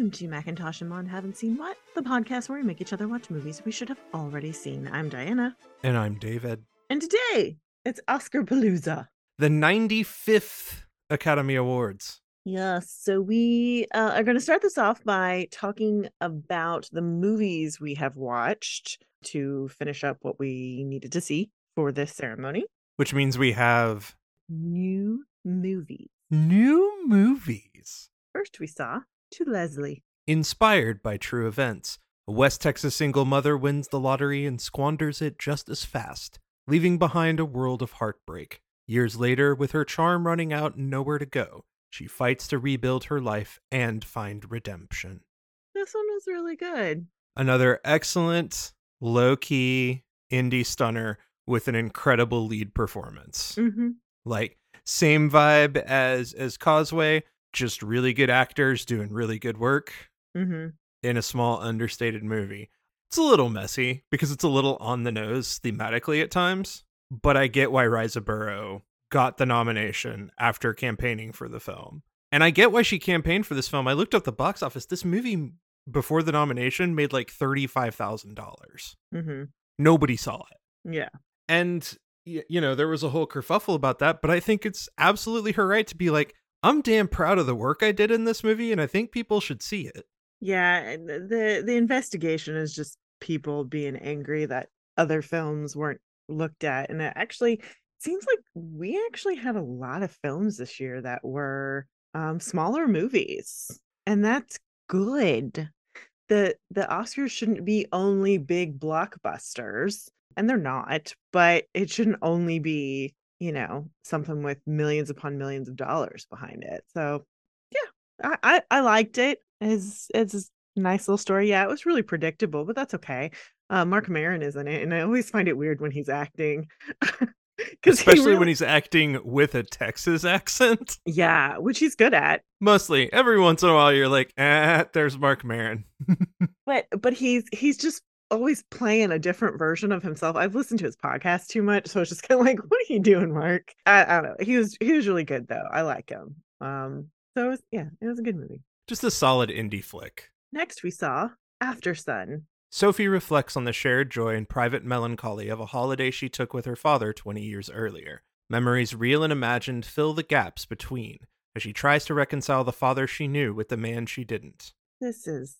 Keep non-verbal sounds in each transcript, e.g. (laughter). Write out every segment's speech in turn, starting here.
Welcome to Macintosh and Mon Haven't Seen What, the podcast where we make each other watch movies we should have already seen. I'm Diana. And I'm David. And today, it's Oscar Palooza. The 95th Academy Awards. Yes, so we uh, are going to start this off by talking about the movies we have watched to finish up what we needed to see for this ceremony. Which means we have new movies. New movies. First, we saw To Leslie. Inspired by true events, a West Texas single mother wins the lottery and squanders it just as fast, leaving behind a world of heartbreak. Years later, with her charm running out and nowhere to go, she fights to rebuild her life and find redemption. This one was really good. Another excellent, low key indie stunner with an incredible lead performance. Mm-hmm. Like, same vibe as as Causeway, just really good actors doing really good work Mm-hmm. in a small understated movie. It's a little messy because it's a little on the nose thematically at times, but I get why Riseborough got the nomination after campaigning for the film. And I get why she campaigned for this film. I looked up the box office. This movie before the nomination made like $35,000. Mm-hmm. Nobody saw it. Yeah. And you know, there was a whole kerfuffle about that, but I think it's absolutely her right to be like, I'm damn proud of the work I did in this movie and I think people should see it. Yeah, the the investigation is just people being angry that other films weren't looked at, and it actually seems like we actually had a lot of films this year that were um, smaller movies, and that's good. the The Oscars shouldn't be only big blockbusters, and they're not, but it shouldn't only be you know something with millions upon millions of dollars behind it. So I, I I liked it. It's it's a nice little story. Yeah, it was really predictable, but that's okay. Uh, Mark Maron is in it, and I always find it weird when he's acting, (laughs) because Especially when he's acting with a Texas accent. (laughs) yeah, which he's good at. Mostly. Every once in a while you're like, ah, there's Mark Maron. (laughs) But but he's he's just always playing a different version of himself. I've listened to his podcast too much, so it's just kind of like, (laughs) what are you doing, Mark? I, I don't know. He was he was really good though. I like him. Um, so it was yeah, it was a good movie. Just a solid indie flick. Next, we saw After Sun. Sophie reflects on the shared joy and private melancholy of a holiday she took with her father 20 years earlier. Memories real and imagined fill the gaps between as she tries to reconcile the father she knew with the man she didn't. this is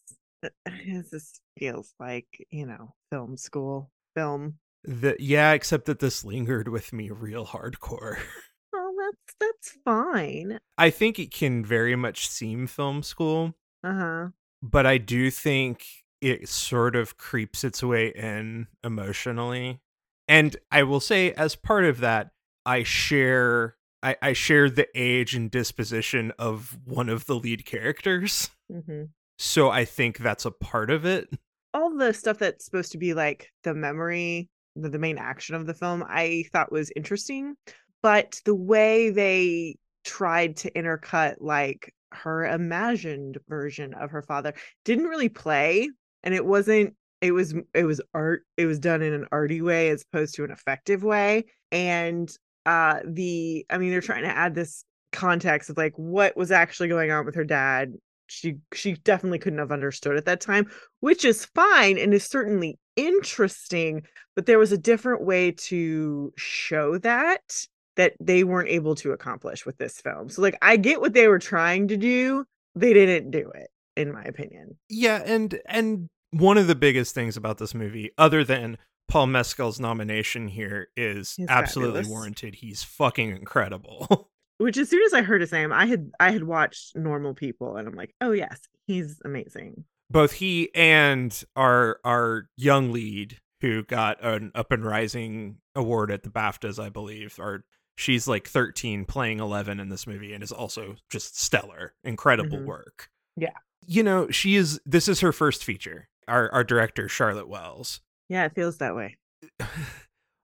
this (sighs) feels like you know film school film The, yeah, except that this lingered with me real hardcore. (laughs) oh that's that's fine I think it can very much seem film school, uh-huh but I do think it sort of creeps its way in emotionally. And I will say, as part of that, I share I, I share the age and disposition of one of the lead characters. hmm So I think that's a part of it. all the stuff that's supposed to be like the memory the, the main action of the film i thought was interesting but the way they tried to intercut like her imagined version of her father didn't really play and it wasn't it was it was art it was done in an arty way as opposed to an effective way and uh the i mean they're trying to add this context of like what was actually going on with her dad she she definitely couldn't have understood at that time which is fine and is certainly interesting but there was a different way to show that that they weren't able to accomplish with this film so like i get what they were trying to do they didn't do it in my opinion Yeah, and and one of the biggest things about this movie, other than Paul Mescal's nomination here, is He's absolutely fabulous. warranted. He's fucking incredible. (laughs) which as soon as i heard his name i had i had watched normal people and i'm like oh yes he's amazing both he and our our young lead who got an up and rising award at the BAFTAs, I believe, or she's like 13 playing 11 in this movie and is also just stellar, incredible Mhm. work. Yeah. You know, she is this is her first feature. Our our director Charlotte Wells. yeah it feels that way (laughs)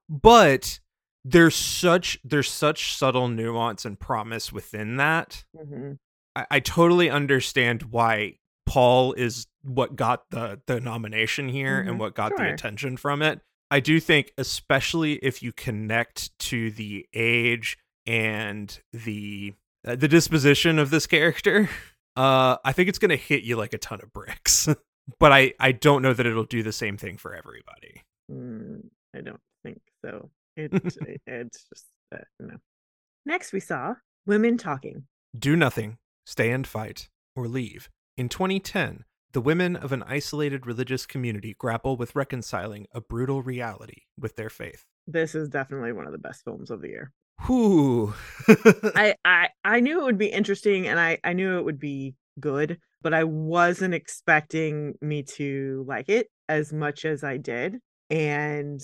but there's such there's such subtle nuance and promise within that hmm I, I totally understand why Paul is what got the the nomination here Mhm, and what got the attention from it. I do think, especially if you connect to the age and the uh, the disposition of this character, (laughs) Uh, I think it's gonna hit you like a ton of bricks, (laughs) but I I don't know that it'll do the same thing for everybody. Mm, I don't think so. It, (laughs) it it's just uh, no. Next, we saw women talking. Do nothing, stay and fight, or leave. In 2010, the women of an isolated religious community grapple with reconciling a brutal reality with their faith. This is definitely one of the best films of the year. Whew. (laughs) I, I I knew it would be interesting and I I knew it would be good, but I wasn't expecting me to like it as much as I did. And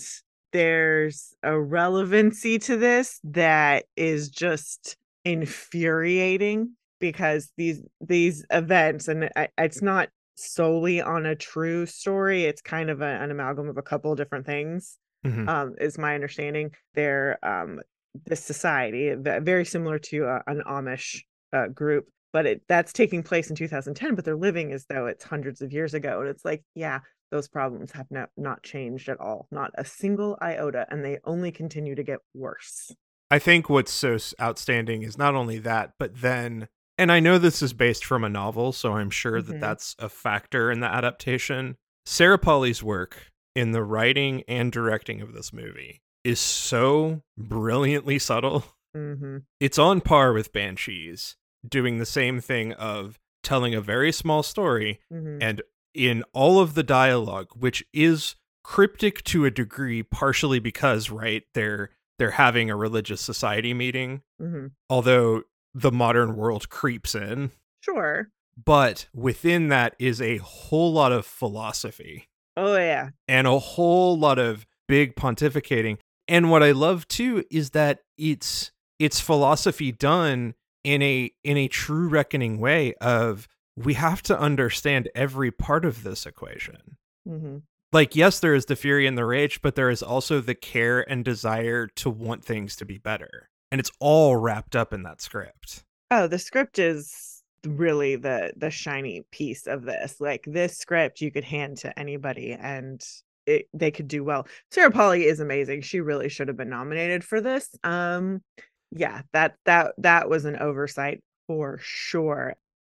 there's a relevancy to this that is just infuriating because these these events and I, it's not solely on a true story it's kind of a, an amalgam of a couple of different things Mhm. um is my understanding they're um this society very similar to uh, an amish uh, group but it that's taking place in 2010 but they're living as though it's hundreds of years ago and it's like yeah those problems have not not changed at all not a single iota and they only continue to get worse I think what's so outstanding is not only that, but then, and I know this is based from a novel, so I'm sure Mhm. that that's a factor in the adaptation. Sarah Polley's work in the writing and directing of this movie is so brilliantly subtle. hmm It's on par with Banshees, doing the same thing of telling a very small story hmm and in all of the dialogue which is cryptic to a degree partially because right they're they're having a religious society meeting hmm although the modern world creeps in. Sure. But within that is a whole lot of philosophy. Oh yeah. And a whole lot of big pontificating. And what i love too is that it's it's philosophy done in a in a true reckoning way of we have to understand every part of this equation hmm like yes there is the fury and the rage but there is also the care and desire to want things to be better and it's all wrapped up in that script Oh, the script is really the the shiny piece of this. Like this script you could hand to anybody and it, they could do well. Sarah Polley is amazing. She really should have been nominated for this. Um yeah, that that that was an oversight for sure.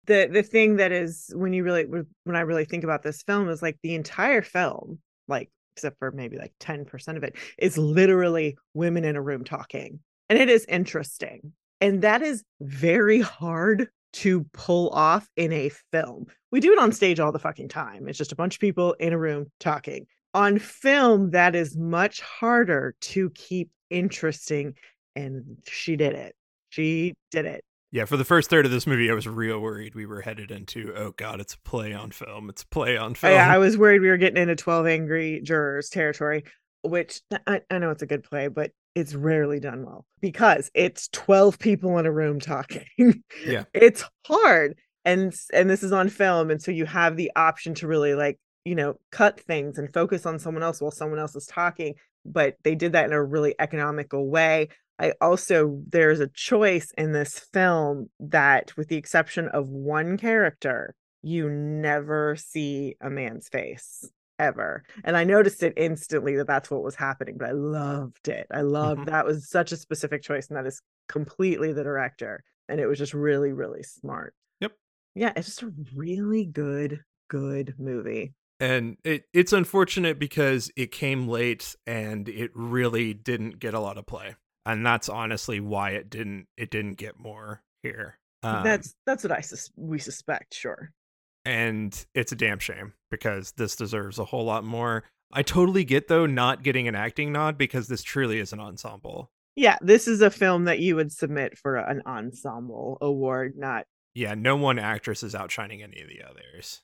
The the thing that is when you really when I really think about this film is like the entire film, like except for maybe like 10% of it is literally women in a room talking. And it is interesting and that is very hard to pull off in a film. We do it on stage all the fucking time. It's just a bunch of people in a room talking. On film, that is much harder to keep interesting. And she did it. She did it. Yeah for the first third of this movie i was real worried we were headed into oh god it's a play on film it's a play on film. Yeah, I was worried we were getting into 12 Angry Jurors territory, which I, I know it's a good play, but it's rarely done well because it's 12 people in a room talking. Yeah. (laughs) It's hard. And and this is on film. And so you have the option to really like, you know, cut things and focus on someone else while someone else is talking. But they did that in a really economical way. I also there's a choice in this film that, with the exception of one character, you never see a man's face ever. And I noticed it instantly that that's what was happening, but I loved it. I loved Mhm. that was such a specific choice, and that is completely the director. And it was just really, really smart. Yep. Yeah, it's just a really good, good movie. and it, it's unfortunate because it came late and it really didn't get a lot of play and that's honestly why it didn't it didn't get more here um, that's that's what I sus- we suspect, sure. and it's a damn shame because this deserves a whole lot more i totally get though not getting an acting nod because this truly is an ensemble Yeah, this is a film that you would submit for an ensemble award, not yeah no one actress is outshining any of the others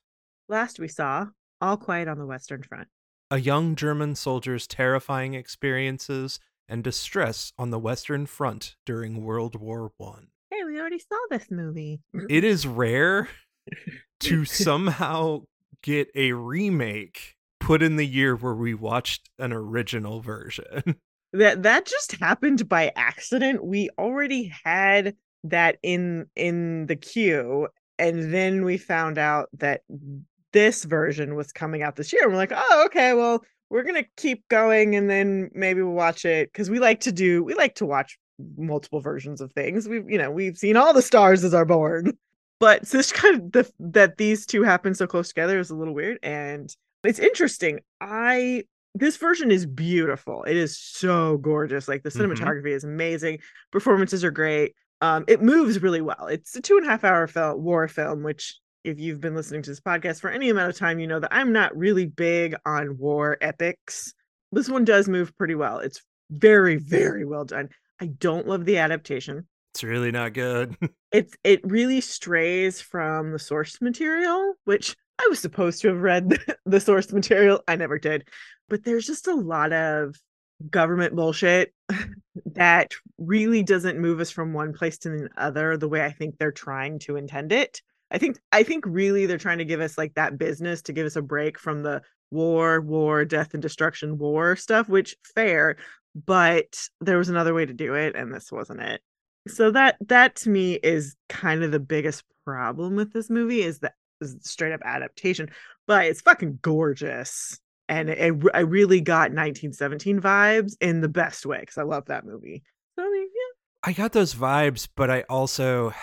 last we saw All Quiet on the Western Front. a young german soldier's terrifying experiences and distress on the western front during world war one Hey, we already saw this movie. it is rare (laughs) to somehow get a remake put in the year where we watched an original version. (laughs) that that just happened by accident. We already had that in in the queue, and then we found out that this version was coming out this year. And we're like, oh, okay, well, we're gonna keep going, and then maybe we'll watch it because we like to do we like to watch multiple versions of things. We've you know we've seen all the stars as are born. but so it's kind of the that these two happen so close together is a little weird and it's interesting i this version is beautiful it is so gorgeous like the Mhm. cinematography is amazing performances are great um it moves really well it's a two and a half hour film war film which if you've been listening to this podcast for any amount of time you know that i'm not really big on war epics. This one does move pretty well. It's very very well done. I don't love the adaptation. It's really not good. (laughs) it's it really strays from the source material which i was supposed to have read (laughs) the, the source material. I never did. But there's just a lot of government bullshit (laughs) that really doesn't move us from one place to another the way i think they're trying to intend it i think i think really they're trying to give us like that business to give us a break from the war war death and destruction war stuff which fair but there was another way to do it and this wasn't it. So that that to me is kind of the biggest problem with this movie is that is straight up adaptation but it's fucking gorgeous and it, it i really got 1917 vibes in the best way because i love that movie. So yeah. I got those vibes, but I also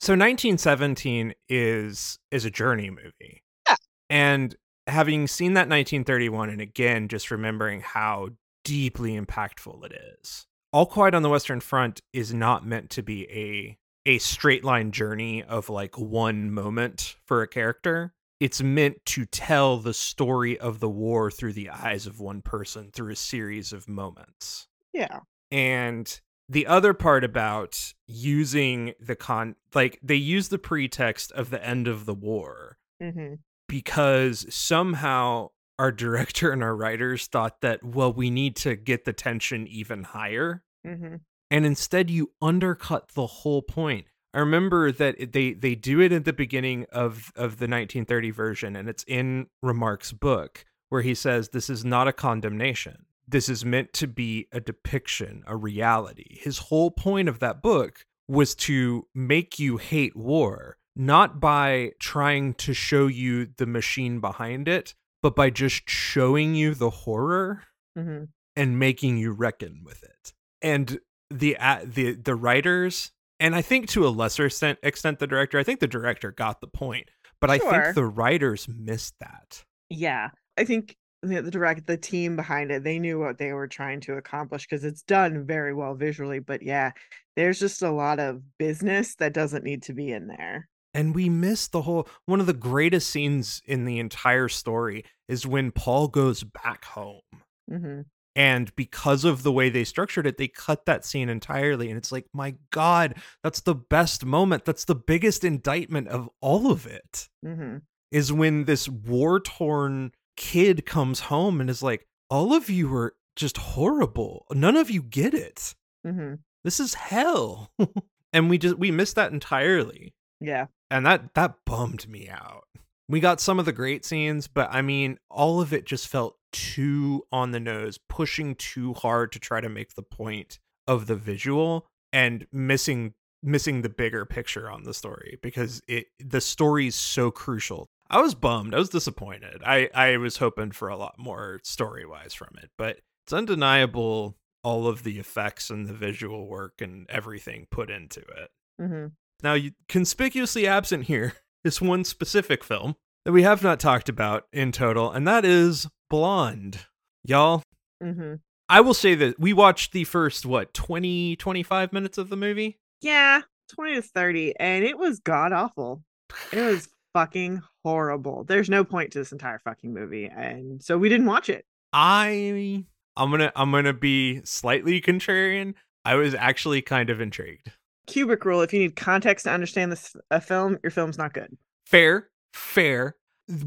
so 1917 is is a journey movie. Yeah. And having seen that 1931 and again just remembering how deeply impactful it is. All Quiet on the Western Front is not meant to be a a straight line journey of like one moment for a character. It's meant to tell the story of the war through the eyes of one person through a series of moments. yeah And the other part about using the con like they use the pretext of the end of the war hmm because somehow our director and our writers thought that well we need to get the tension even higher. Hmm and instead you undercut the whole point. I remember that they they do it at the beginning of of the 1930 version and it's in Remarque's book where he says this is not a condemnation this is meant to be a depiction a reality his whole point of that book was to make you hate war not by trying to show you the machine behind it but by just showing you the horror hmm and making you reckon with it. And the uh, the the writers, and I think to a lesser extent, extent the director. I think the director got the point, but I think the writers missed that. yeah i think the, the direct the team behind it they knew what they were trying to accomplish because it's done very well visually but yeah there's just a lot of business that doesn't need to be in there And we miss the whole one of the greatest scenes in the entire story is when Paul goes back home. hmm And because of the way they structured it, they cut that scene entirely. And it's like, my God, that's the best moment. That's the biggest indictment of all of it. hmm is when this war torn kid comes home and is like, all of you are just horrible. None of you get it. hmm This is hell. (laughs) and we just we missed that entirely. yeah And that that bummed me out. We got some of the great scenes, but I mean, all of it just felt too on the nose, pushing too hard to try to make the point of the visual and missing missing the bigger picture on the story because it the story is so crucial. I was bummed. I was disappointed. I I was hoping for a lot more story-wise from it, but it's undeniable all of the effects and the visual work and everything put into it. hmm Now, you, conspicuously absent here (laughs) is one specific film that we have not talked about in total, and that is Blonde. Y'all, hmm I will say that we watched the first, what, 20, 25 minutes of the movie? Yeah, 20 to 30. And it was god awful. It was fucking horrible. There's no point to this entire fucking movie. And so we didn't watch it. I I'm gonna I'm gonna be slightly contrarian. I was actually kind of intrigued. Kubrick rule if you need context to understand this a film, your film's not good. Fair, fair.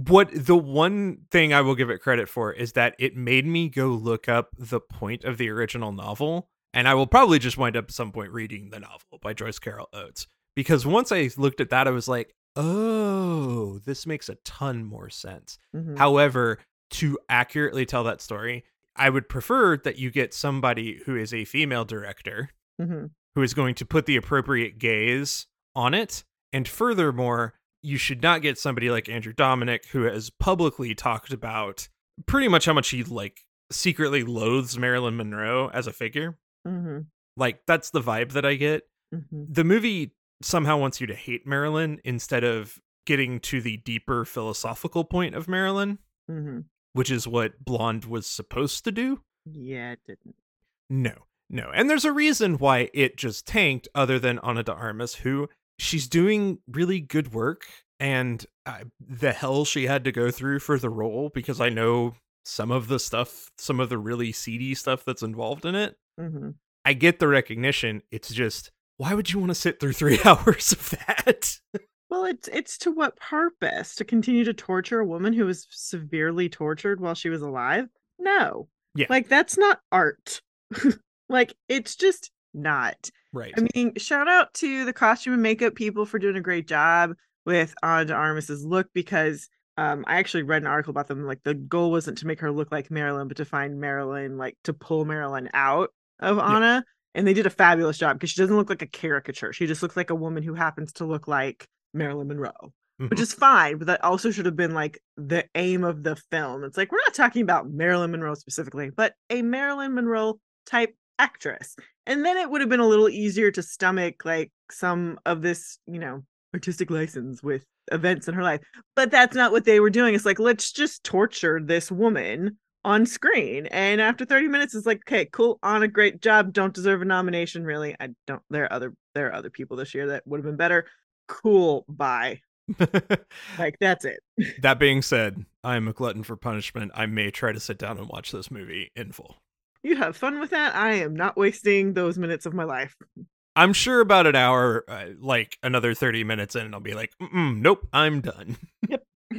What the one thing I will give it credit for is that it made me go look up the point of the original novel, and I will probably just wind up at some point reading the novel by Joyce Carol Oates because once I looked at that, I was like, oh, this makes a ton more sense. Mhm. However, to accurately tell that story, I would prefer that you get somebody who is a female director Mhm. who is going to put the appropriate gaze on it. And furthermore, you should not get somebody like Andrew Dominik, who has publicly talked about pretty much how much he like secretly loathes Marilyn Monroe as a figure. Mhm. Like that's the vibe that I get. Mhm. The movie somehow wants you to hate Marilyn instead of getting to the deeper philosophical point of Marilyn, hmm which is what Blonde was supposed to do. Yeah, it didn't. No, no. And there's a reason why it just tanked, other than Ana de Armas, who she's doing really good work. And uh, the hell she had to go through for the role, because I know some of the stuff, some of the really seedy stuff that's involved in it. hmm I get the recognition. It's just, why would you want to sit through three (laughs) hours of that? Well, it's it's to what purpose? To continue to torture a woman who was severely tortured while she was alive? No. Yeah. Like that's not art. (laughs) like it's just not. right. I mean, shout out to the costume and makeup people for doing a great job with Ana de Armas's look because um, I actually read an article about them. Like the goal wasn't to make her look like Marilyn, but to find Marilyn, like to pull Marilyn out of. Ana. And they did a fabulous job because she doesn't look like a caricature. She just looks like a woman who happens to look like Marilyn Monroe, which Mhm. is fine. But that also should have been like the aim of the film. It's like we're not talking about Marilyn Monroe specifically, but a Marilyn Monroe type actress. And then it would have been a little easier to stomach like some of this, you know, artistic license with events in her life. But that's not what they were doing. It's like, let's just torture this woman on screen. And after 30 minutes, it's like, okay, cool, on a great job. Don't deserve a nomination, really. I don't there are other there are other people this year that would have been better. Cool, bye. (laughs) Like that's it. (laughs) that being said, I'm a glutton for punishment. I may try to sit down and watch this movie in full. You have fun with that. I am not wasting those minutes of my life. I'm sure about an hour, uh, like another 30 minutes in, and I'll be like, Mm-mm, nope, I'm done. Yep. (laughs)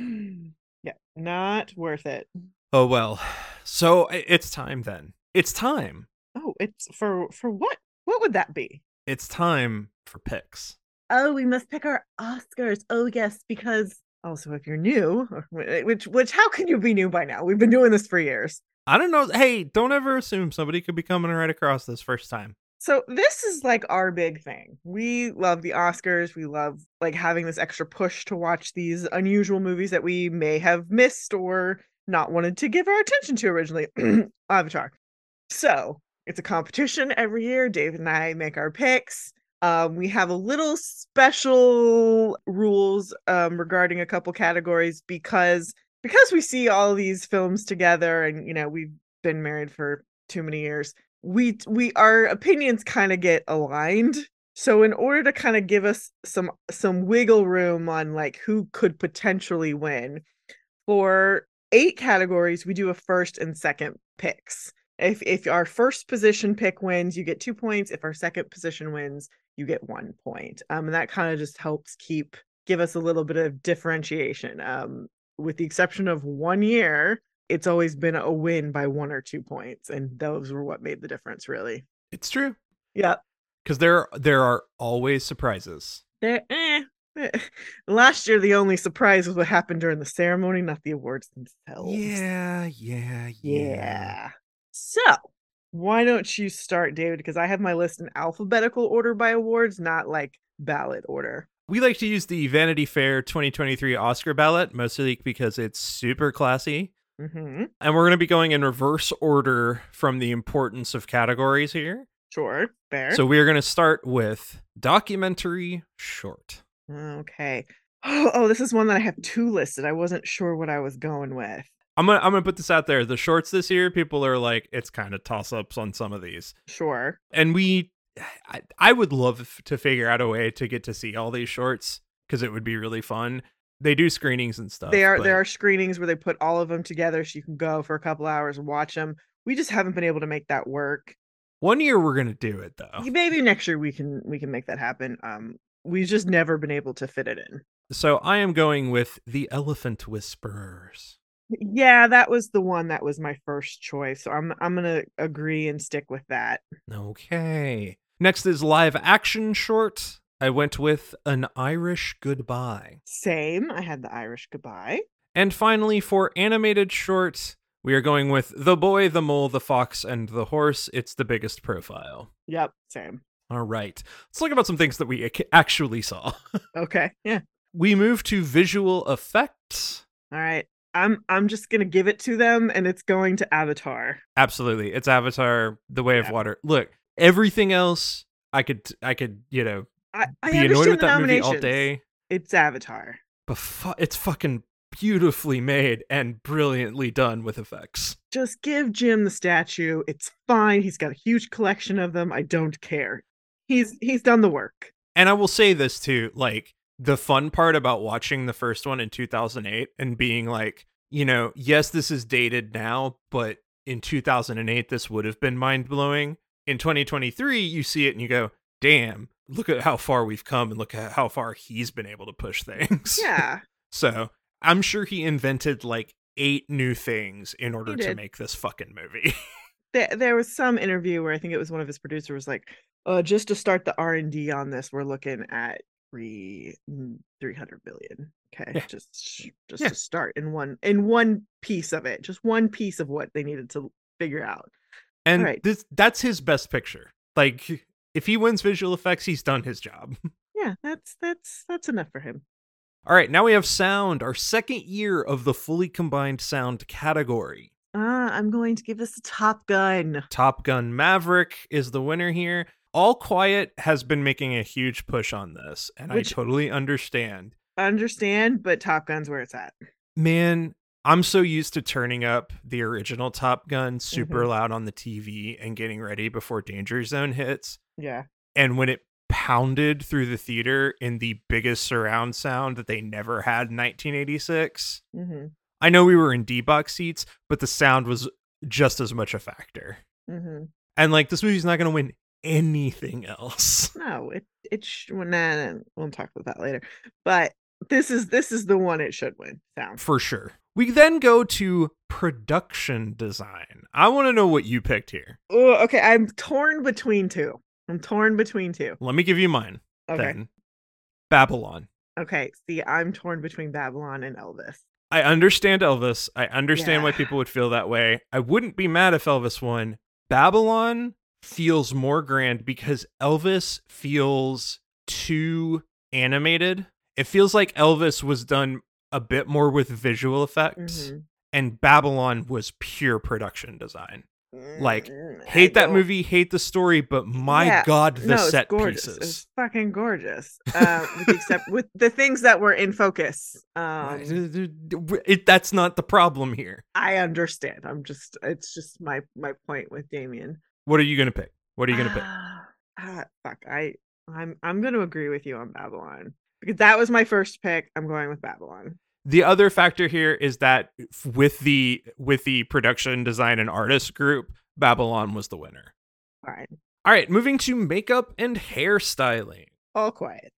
yeah, not worth it. Oh, well. So it's time then. It's time. Oh, it's for for what? What would that be? It's time for picks. Oh, we must pick our Oscars. Oh, yes, because also if you're new, (laughs) which which how can you be new by now? We've been doing this for years. I don't know. Hey, don't ever assume somebody could be coming right across this first time. So this is like our big thing. We love the Oscars. We love like having this extra push to watch these unusual movies that we may have missed or not wanted to give our attention to originally. (clears throat) Avatar. So it's a competition every year. David and I make our picks. Um, we have a little special rules um, regarding a couple categories because because we see all these films together and you know we've been married for too many years we we our opinions kind of get aligned so in order to kind of give us some some wiggle room on like who could potentially win for eight categories we do a first and second picks if if our first position pick wins you get two points if our second position wins you get one point um and that kind of just helps keep give us a little bit of differentiation um with the exception of one year it's always been a win by one or two points and those were what made the difference really It's true. Yeah, Because there, there are always surprises. There, eh. (laughs) Last year, the only surprise was what happened during the ceremony, not the awards themselves. Yeah, yeah, Yeah. So, why don't you start, David? Because I have my list in alphabetical order by awards, not like ballot order. We like to use the Vanity Fair 2023 Oscar ballot, mostly because it's super classy. Mm-hmm. And we're going to be going in reverse order from the importance of categories here. Sure. Fair. So we are going to start with documentary short. Okay. Oh, (gasps) oh, this is one that I have two listed. I wasn't sure what I was going with. I'm gonna I'm gonna put this out there. The shorts this year, people are like, it's kind of toss ups on some of these, Sure. and we, (sighs) I, I would love to figure out a way to get to see all these shorts because it would be really fun. They do screenings and stuff. They are but there are screenings where they put all of them together so you can go for a couple hours and watch them. We just haven't been able to make that work. One year we're gonna do it though. Maybe next year we can we can make that happen. Um we've just never been able to fit it in. So I am going with the Elephant Whisperers. Yeah, that was the one that was my first choice. So I'm I'm going to agree and stick with that. Okay. Next is live action short. I went with an Irish goodbye. Same. I had the Irish goodbye. And finally, for animated short, we are going with The Boy, the Mole, the Fox, and the Horse. It's the biggest profile. Yep, same. All right. Let's talk about some things that we actually saw. (laughs) Okay. Yeah. We move to visual effects. All right. I'm I'm just going to give it to them and it's going to Avatar. Absolutely. It's Avatar, The Way of Water. Look, everything else I could I could, you know, I, I be annoyed with that movie all day. It's Avatar. But fu- it's fucking beautifully made and brilliantly done with effects. Just give Jim the statue. It's fine. He's got a huge collection of them. I don't care. He's he's done the work. And I will say this too, like the fun part about watching the first one in 2008 and being like, you know, yes, this is dated now, but in 2008 this would have been mind-blowing. In 2023, you see it and you go, "Damn, look at how far we've come and look at how far he's been able to push (laughs) things." Yeah. So, I'm sure he invented like eight new things in order to make this fucking movie. (laughs) there, there was some interview where I think it was one of his producers was like, uh, just to start the R and D on this, we're looking at three mm, three hundred billion. Okay, Yeah. just just Yeah. to start in one in one piece of it, just one piece of what they needed to figure out. And Right. this that's his best picture. Like if he wins visual effects, he's done his job. (laughs) Yeah, that's that's that's enough for him. All right, now we have sound, our second year of the fully combined sound category. Ah, I'm going to give this a Top Gun. Top Gun Maverick is the winner here. All Quiet has been making a huge push on this, and Which- I totally understand. Understand, but Top Gun's where it's at. Man, I'm so used to turning up the original Top Gun super Mhm. loud on the TV and getting ready before Danger Zone hits. Yeah. And when it pounded through the theater in the biggest surround sound that they never had in 1986, Mm-hmm. I know we were in D box seats, but the sound was just as much a factor. Mm-hmm. And like this movie's not going to win anything else. (laughs) No, it it sh- well, nah, nah, we'll talk about that later. But this is this is the one it should win. Sound. For sure. We then go to production design. I want to know what you picked here. Oh, okay. I'm torn between two. I'm torn between two. Let me give you mine Okay. then. Babylon. Okay. See, I'm torn between Babylon and Elvis. I understand Elvis. I understand why people would feel that way. I wouldn't be mad if Elvis won. Babylon feels more grand because Elvis feels too animated. It feels like Elvis was done a bit more with visual effects, Mhm. and Babylon was pure production design. Like, Mm, Hate that movie, hate the story, but my Yeah. god, the no, set gorgeous. pieces. It's fucking gorgeous. Uh, with except with the things that were in focus. Um, It- that's not the problem here. I understand. I'm just. It's just my my point with Damien. What are you gonna pick? What are you gonna pick? Ah, fuck. I I'm I'm gonna agree with you on Babylon because that was my first pick. I'm going with Babylon. The other factor here is that with the with the production design and artist group, Babylon was the winner. Fine. All right, moving to makeup and hairstyling. All quiet.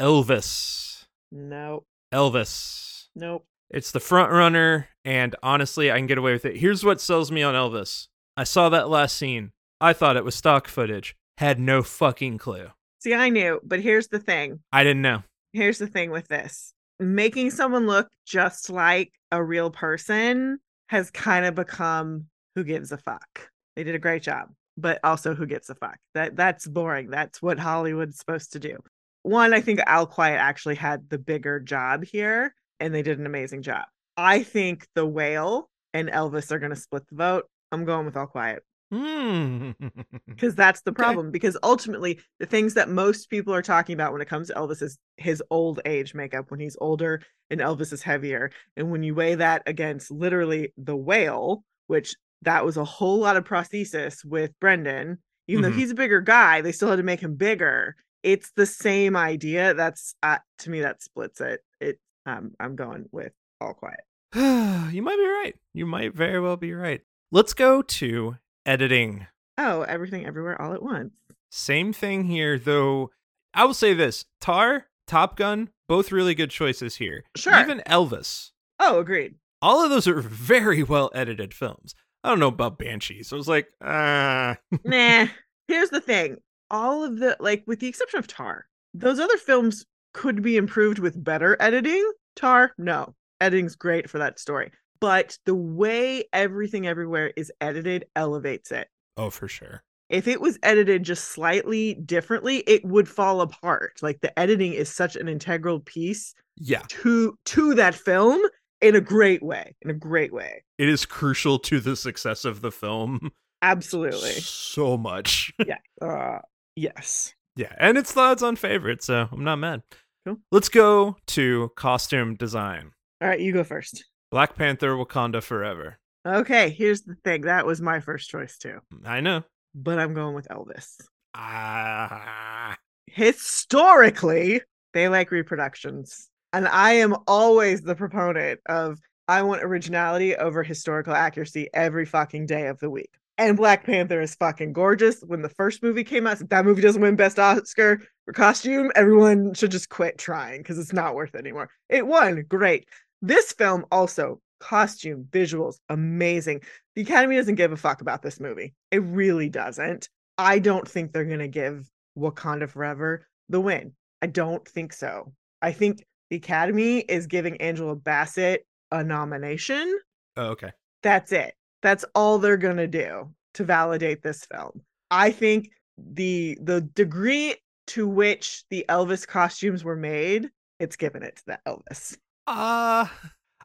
Elvis. Nope. Elvis. Nope. It's the front runner, and honestly, I can get away with it. Here's what sells me on Elvis. I saw that last scene. I thought it was stock footage. Had no fucking clue. See, I knew, but here's the thing. I didn't know. Here's the thing with this. Making someone look just like a real person has kind of become who gives a fuck. They did a great job, but also who gives a fuck. That that's boring. That's what Hollywood's supposed to do. One, I think All Quiet actually had the bigger job here and they did an amazing job. I think The Whale and Elvis are going to split the vote. I'm going with All Quiet. (laughs) because that's the Okay. problem. Because ultimately, the things that most people are talking about when it comes to Elvis is his old age makeup when he's older and Elvis is heavier. And when you weigh that against literally the whale, which that was a whole lot of prosthesis with Brendan, even Mhm. though he's a bigger guy, they still had to make him bigger. It's the same idea. That's uh, to me that splits it. It um, I'm going with all quiet. (sighs) you might be right. You might very well be right. Let's go to editing. Oh, everything everywhere all at once. Same thing here, though. I will say this Tar, Top Gun, both really good choices here. Sure. Even Elvis. Oh, agreed. All of those are very well edited films. I don't know about Banshees. I was like, ah. nah. (laughs) Here's the thing. All of the like with the exception of Tar, those other films could be improved with better editing. Tar, no. Editing's great for that story. But the way everything everywhere is edited elevates it. oh, for sure. If it was edited just slightly differently, it would fall apart. Like the editing is such an integral piece Yeah, to to that film in a great way. In a great way. it is crucial to the success of the film. Absolutely. So much. (laughs) yeah. Uh yes. Yeah, and it's thoughts on favorite, so I'm not mad. Cool. Let's go to costume design. All right, you go first. Black Panther Wakanda Forever. Okay, here's the thing. That was my first choice too, I know. but I'm going with Elvis. Ah, Historically, they like reproductions. And I am always the proponent of I want originality over historical accuracy every fucking day of the week. And Black Panther is fucking gorgeous. When the first movie came out, that movie doesn't win Best Oscar for costume. Everyone should just quit trying because it's not worth it anymore. It won. Great. This film also, costume, visuals, amazing. The Academy doesn't give a fuck about this movie. It really doesn't. I don't think they're going to give Wakanda Forever the win. I don't think so. I think the Academy is giving Angela Bassett a nomination. oh, okay. That's it. That's all they're going to do to validate this film. I think the the degree to which the Elvis costumes were made, it's given it to the Elvis. Uh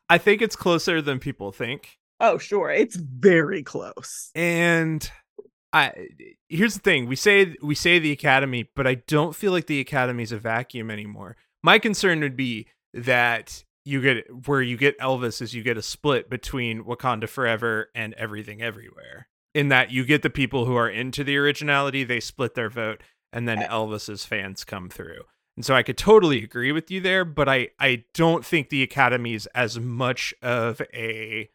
I think it's closer than people think. Oh, sure. It's very close. And I here's the thing. We say we say the academy, but I don't feel like the academy's a vacuum anymore. My concern would be that you get where you get Elvis is you get a split between Wakanda Forever and Everything Everywhere. In that you get the people who are into the originality, they split their vote, and then. Elvis's fans come through. And so I could totally agree with you there, but I I don't think the academy is as much of a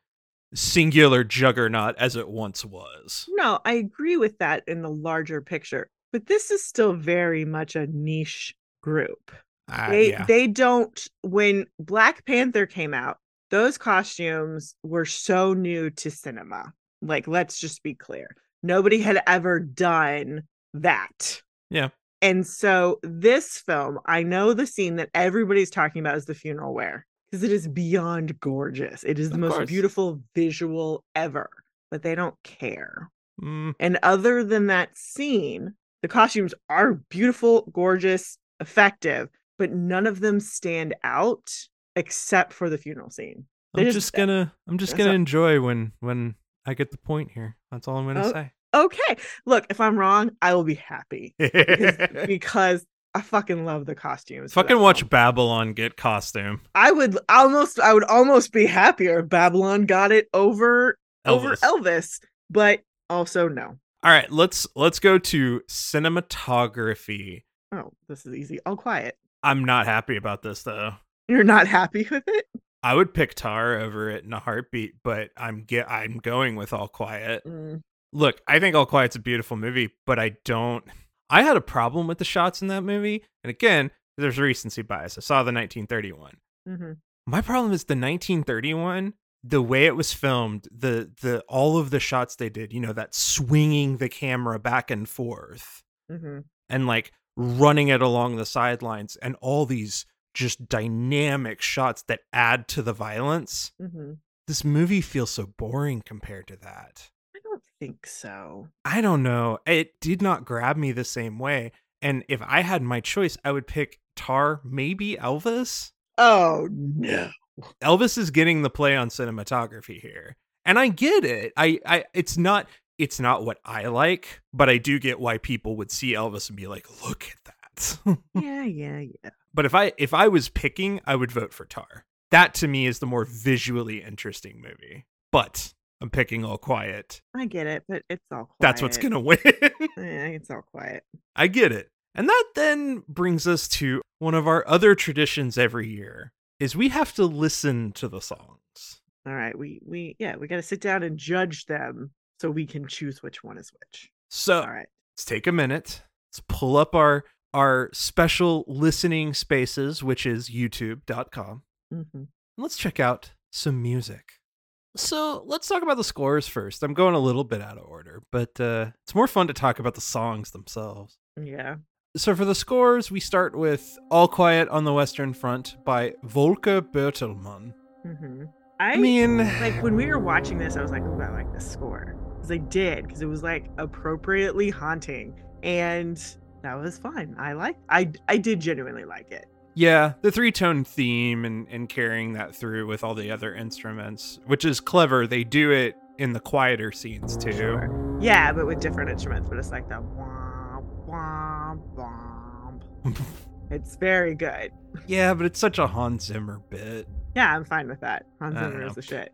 singular juggernaut as it once was. No, I agree with that in the larger picture, but this is still very much a niche group. Uh, they yeah. they don't when Black Panther came out, those costumes were so new to cinema. Like let's just be clear. Nobody had ever done that. Yeah. And so this film, I know the scene that everybody's talking about is the funeral wear because it is beyond gorgeous. It is the Of most course. beautiful visual ever, but they don't care. Mm, And other than that scene, the costumes are beautiful, gorgeous, effective, but none of them stand out except for the funeral scene. I'm They just, gonna I'm just gonna enjoy when when I get the point here. That's all I'm gonna Oh, say. Okay, look, if I'm wrong, I will be happy because, (laughs) because I fucking love the costumes. Fucking watch film. Babylon get costume. I would almost, I would almost be happier if Babylon got it over over Elvis. Elvis, but also no. All right, let's let's go to cinematography. Oh, this is easy. All quiet. I'm not happy about this though. You're not happy with it? I would pick Tar over it in a heartbeat, but I'm get I'm going with All Quiet. Mm, Look, I think All Quiet's a beautiful movie, but I don't. I had a problem with the shots in that movie, and again, there's recency bias. I saw the 1931. mhm. My problem is the 1931. The way it was filmed, the the all of the shots they did, you know, that swinging the camera back and forth, hmm and like running it along the sidelines, and all these just dynamic shots that add to the violence. hmm This movie feels so boring compared to that. I don't think so. I don't know. It did not grab me the same way. And if I had my choice, I would pick Tar, maybe Elvis. Oh no. Elvis is getting the play on cinematography here. And I get it. I, I it's not it's not what I like, but I do get why people would see Elvis and be like, "Look at that." (laughs) Yeah, yeah, yeah. but if I if I was picking, I would vote for Tar. That to me is the more visually interesting movie. But I'm picking All Quiet. I get it, but it's all quiet. That's what's going to win. (laughs) Yeah, it's all quiet. I get it. And that then brings us to one of our other traditions every year is we have to listen to the songs. All right, we we yeah, we got to sit down and judge them so we can choose which one is which. So All right. let's take a minute. Let's pull up our our special listening spaces, which is youtube.com. hmm and Let's check out some music. So let's talk about the scores first. I'm going a little bit out of order, but uh, it's more fun to talk about the songs themselves. Yeah. So for the scores, we start with All Quiet on the Western Front by Volker Bertelmann. hmm I mean, like when we were watching this, I was like, "Oh, I like this score," because I did, because it was like appropriately haunting, and that was fun. I like, I I did genuinely like it. Yeah, the three tone theme and, and carrying that through with all the other instruments, which is clever. They do it in the quieter scenes too. Sure. Yeah, but with different instruments, but it's like the wah wah wah (laughs) it's very good. Yeah, but it's such a Hans Zimmer bit. Yeah, I'm fine with that. Hans Zimmer is the shit.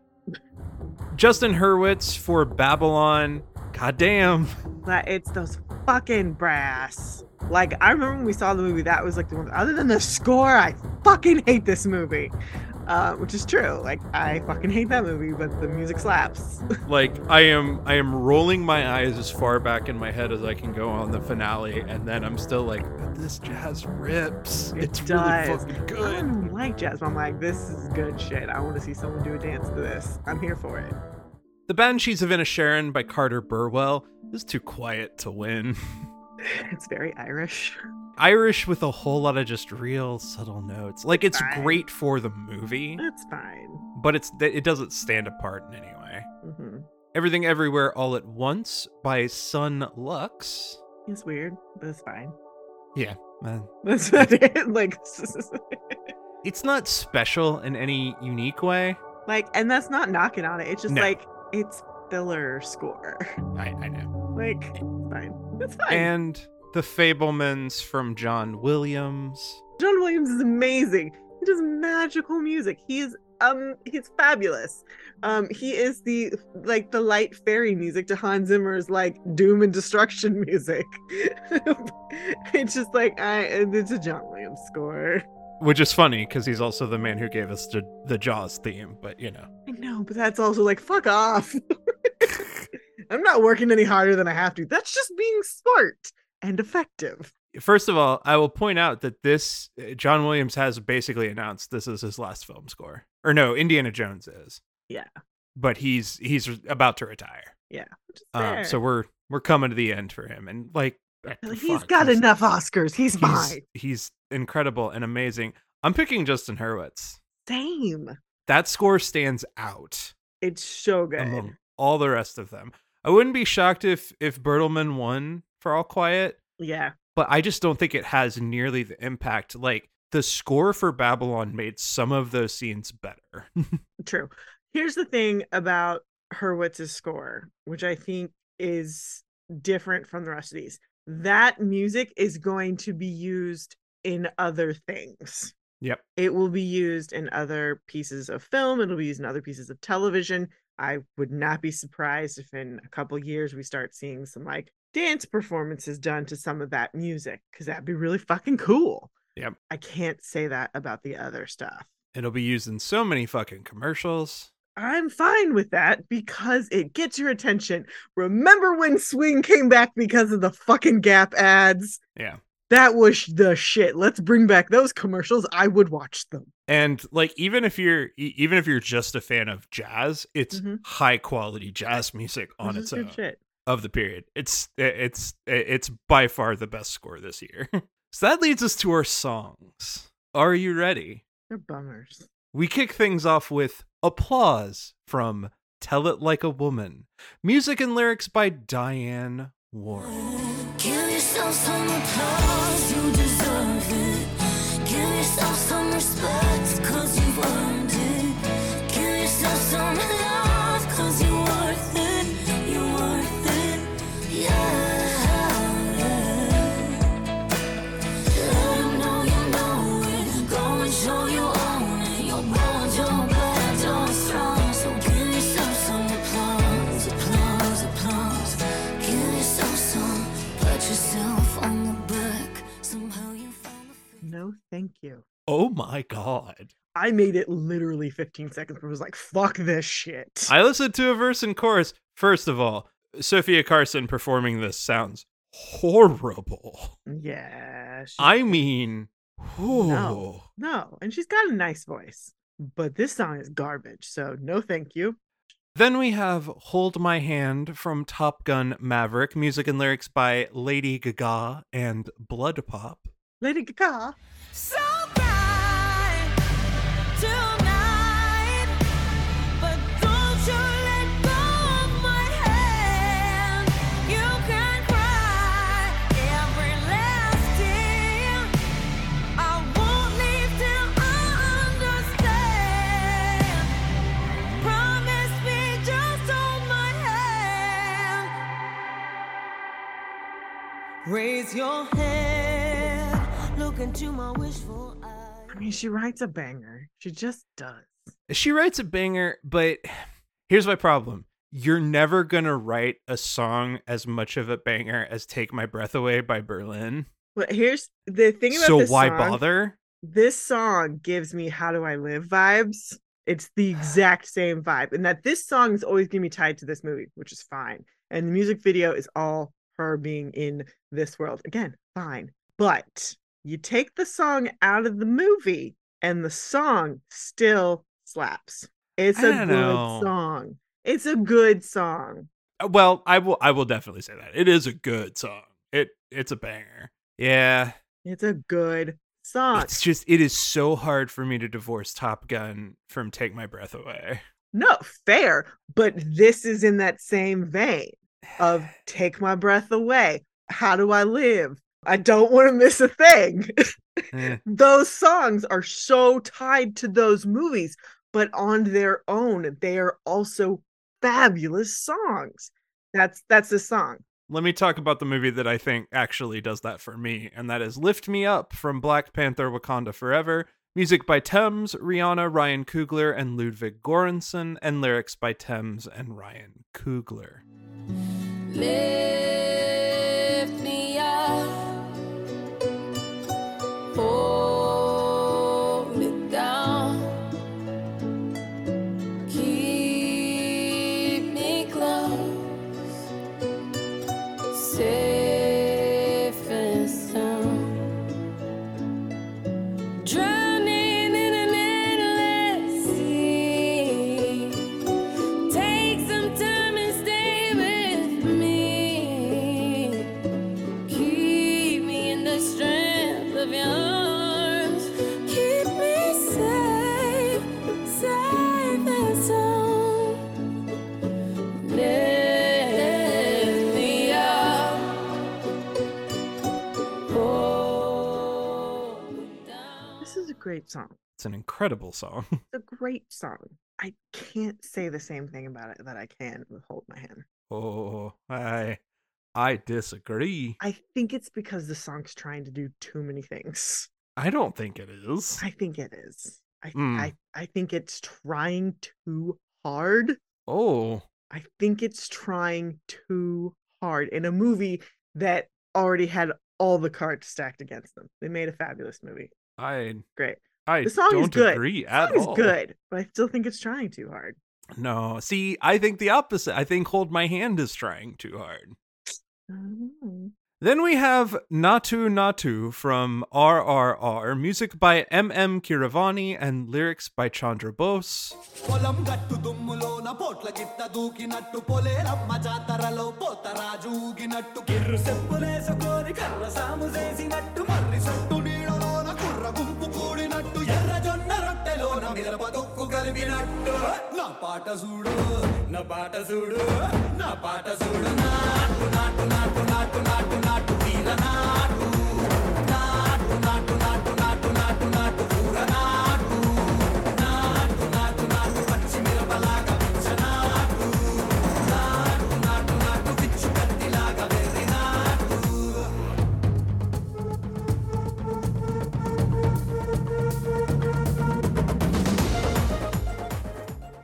Justin Hurwitz for Babylon. Goddamn. But it's those fucking brass. Like I remember when we saw the movie, that was like the one. Other than the score, I fucking hate this movie. Uh, which is true. Like I fucking hate that movie, but the music slaps. (laughs) Like I am I am rolling my eyes as far back in my head as I can go on the finale, and then I'm still like, "But this jazz rips. It it's does. really fucking I good. don't like jazz, but I'm like, this is good shit. I want to see someone do a dance to this. I'm here for it. The Banshees of Inisherin by Carter Burwell is too quiet to win. (laughs) It's very Irish. Irish with a whole lot of just real subtle notes. Like it's Fine. great for the movie, It's fine. but it's it doesn't stand apart in any way. hmm Everything Everywhere All at Once by Son Lux. It's weird, but it's fine. Yeah, man. That's not it. Like, (laughs) It's not special in any unique way. like, and that's not knocking on it. It's just No. like it's filler score. I, I know. Like, it's fine. It's fine. And The Fabelmans from John Williams. John Williams is amazing. He does magical music. He is um he's fabulous. Um he is the like the light fairy music to Hans Zimmer's like doom and destruction (laughs) music. it's just like I it's a John Williams score. Which is funny because he's also the man who gave us the, the Jaws theme, but you know. I know, but that's also like fuck off. (laughs) I'm not working any harder than I have to. That's just being smart and effective. First of all, I will point out that this uh, John Williams has basically announced this is his last film score. Or no, Indiana Jones is. Yeah. But he's he's about to retire. Yeah. Um, so we're we're coming to the end for him and like he's got he's- enough Oscars. He's, He's, fine. he's incredible and amazing. I'm picking Justin Hurwitz. Same. That score stands out It's so good. among all the rest of them. I wouldn't be shocked if if Bertelmann won for All Quiet, Yeah. but I just don't think it has nearly the impact. Like the score for Babylon made some of those scenes better. (laughs) True. Here's the thing about Hurwitz's score, which I think is different from the rest of these. That music is going to be used in other things. Yep. It will be used in other pieces of film, it'll be used in other pieces of television. I would not be surprised if in a couple years we start seeing some like dance performances done to some of that music because that'd be really fucking cool. Yep. I can't say that about the other stuff. It'll be used in so many fucking commercials. I'm fine with that because it gets your attention. Remember when Swing came back because of the fucking Gap ads? Yeah. That was the shit. Let's bring back those commercials. I would watch them. And like even if you're even if you're just a fan of jazz, it's Mhm. high quality jazz music on This its own. shit. of the period. It's it's it's by far the best score this year. (laughs) so that leads us to our songs. Are you ready? They're bummers. We kick things off with applause from Tell It Like a Woman. Music and lyrics by Diane Warren. No, thank you. Oh my god. I made it literally 15 seconds, but was like, fuck this shit. I listened to a verse and chorus. First of all, Sofia Carson performing this sounds horrible. yeah. I mean, whew. No. no. And she's got a nice voice. But this song is garbage. So no thank you. Then we have Hold My Hand from Top Gun Maverick, music and lyrics by Lady Gaga and BloodPop. Lady Gaga. So bright tonight, but don't you let go of my hand. You can cry every last tear. I won't leave till I understand. Promise me, just hold my hand. Raise your head, Look into my wishful eyes. I mean, she writes a banger. She just does. She writes a banger, but here's my problem. You're never going to write a song as much of a banger as Take My Breath Away by Berlin. But here's the thing about this. So this why song, bother? This song gives me "How Do I Live" vibes. It's the (sighs) exact same vibe, and that this song is always gonna be tied to this movie, which is fine. And the music video is all her being in this world. Again, fine. But you take the song out of the movie, and the song still slaps. It's a good know. song. It's a good song. Uh, Well, I will I will definitely say that. It is a good song. It it's a banger. Yeah. It's a good song. It's just it is so hard for me to divorce Top Gun from Take My Breath Away. No, fair, but this is in that same vein of (sighs) take my breath away. How do I live? I don't want to miss a thing. Eh. (laughs) those songs are so tied to those movies, but on their own, they are also fabulous songs. That's that's the song. Let me talk about the movie that I think actually does that for me, and that is Lift Me Up from Black Panther Wakanda Forever. Music by Tems, Rihanna, Ryan Coogler, and Ludwig Göransson, and lyrics by Tems and Ryan Coogler. Lift great song. It's an incredible song. (laughs) It's a great song. I can't say the same thing about it that I can with Hold My Hand. oh, I I disagree. I think it's because the song's trying to do too many things. I don't think it is. I think it is. I Mm. I I think it's trying too hard. Oh, I think it's trying too hard in a movie that already had all the cards stacked against them. They made a fabulous movie. I Great. I The song is don't good. agree The song is all. good, but I still think it's trying too hard. No, see, I think the opposite. I think Hold My Hand is trying too hard. I. Then we have Naatu Naatu from RRR, music by MM Keeravani and lyrics by Chandra Bose. చదివినట్టు నా పాట చూడు నా పాట చూడు నా పాట చూడు. నాటు నాటు నాటు నాటు నాటు నాటు వీర నాటు నాటు.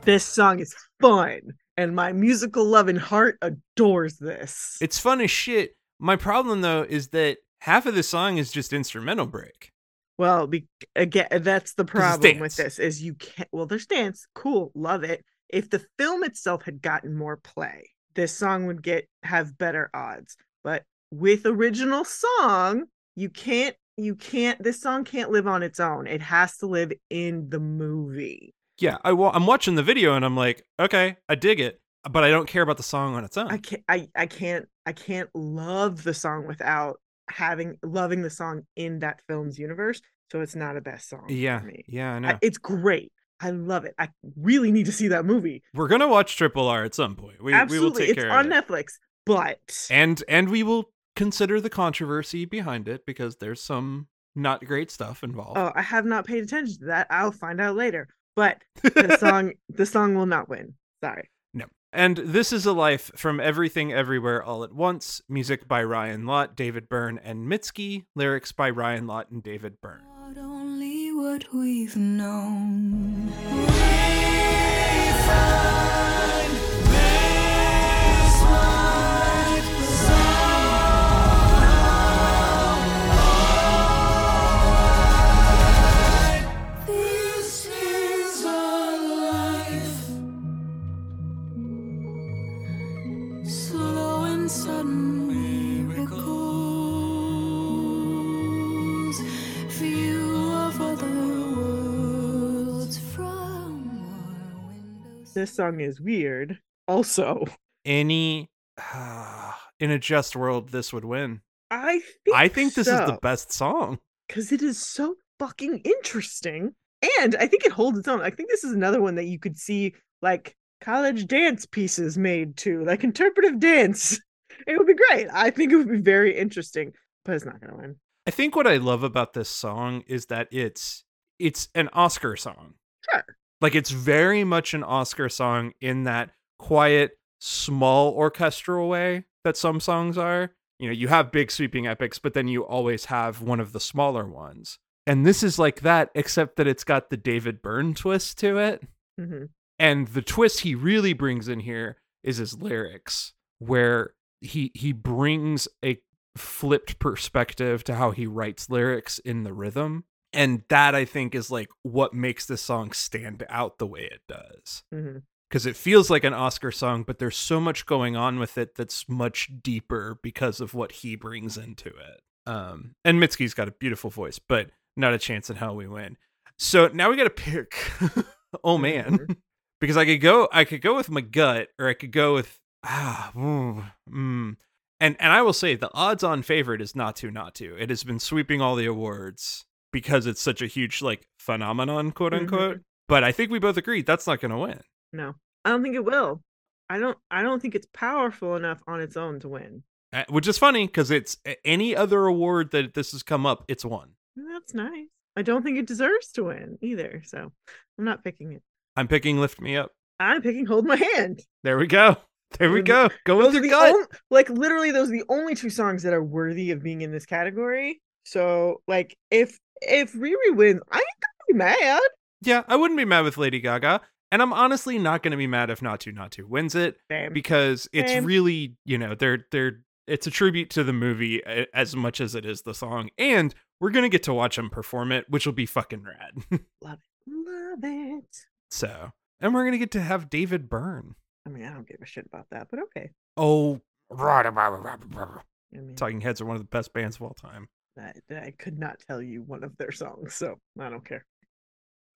This song is fun, and my musical loving heart adores this. It's fun as shit. My problem though is that half of the song is just instrumental break. Well, be, again, that's the problem with this is you can't. Well, there's dance, cool, love it. If the film itself had gotten more play, this song would get have better odds. But with original song, you can't. You can't. This song can't live on its own. It has to live in the movie. Yeah, I wa- I'm watching the video and I'm like, okay, I dig it, but I don't care about the song on its own. I can't. I I can't. I can't love the song without having loving the song in that film's universe. So it's not a best song. yeah, for me. yeah, I know. I- it's great. I love it. I really need to see that movie. We're gonna watch Triple R at some point. We we will Absolutely, take it's care on of it. On Netflix. But and and we will consider the controversy behind it because there's some not great stuff involved. oh, I have not paid attention to that. I'll find out later. But the (laughs) song, the song will not win. Sorry. no. And This Is a Life from Everything Everywhere All at Once, music by Ryan Lott, David Byrne, and Mitski, lyrics by Ryan Lott and David Byrne. Not only what we've known. This This song is weird. Also, Any. (sighs) in a just world, this would win. I think I think this is the best song. because it is so fucking interesting and i think it holds its own i think this is another one that you could see like college dance pieces made to like interpretive dance it would be great i think it would be very interesting but it's not gonna win I think what I love about this song is that it's it's an Oscar song. sure Like it's very much an Oscar song in that quiet, small orchestral way that some songs are. You know, you have big sweeping epics, but then you always have one of the smaller ones. And this is like that, except that it's got the David Byrne twist to it. hmm And the twist he really brings in here is his lyrics, where he he brings a flipped perspective to how he writes lyrics in the rhythm. And that I think is like what makes this song stand out the way it does. Because it feels like an Oscar song, but there's so much going on with it that's much deeper because of what he brings into it. Um, and Mitski's got a beautiful voice, but not a chance in hell we win. So now we got to pick. (laughs) oh man, Mhm. (laughs) because I could go, I could go with my gut, or I could go with ah, ooh, mm. and and I will say the odds-on favorite is Naatu Naatu. It has been sweeping all the awards because it's such a huge like phenomenon, quote Mhm. unquote. But I think we both agree that's not going to win. no i don't think it will i don't i don't think it's powerful enough on its own to win Uh, which is funny because it's any other award that this has come up, it's won. that's nice i don't think it deserves to win either so i'm not picking it I'm picking "Lift Me Up." i'm picking hold my hand There we go. There we go. Go with your the gut. on- like literally those are the only two songs that are worthy of being in this category. So like if if Riri wins, I ain't gonna be mad. yeah, I wouldn't be mad with Lady Gaga, and I'm honestly not going to be mad if Naatu wins it Damn. because it's Same. really you know they're they're it's a tribute to the movie as much as it is the song, and we're gonna get to watch them perform it, which will be fucking rad. (laughs) Love it. Love it. so, and we're gonna get to have David Byrne. I mean, I don't give a shit about that, but okay. Oh, I mean, Talking Heads are one of the best bands of all time. I, I could not tell you one of their songs, so I don't care.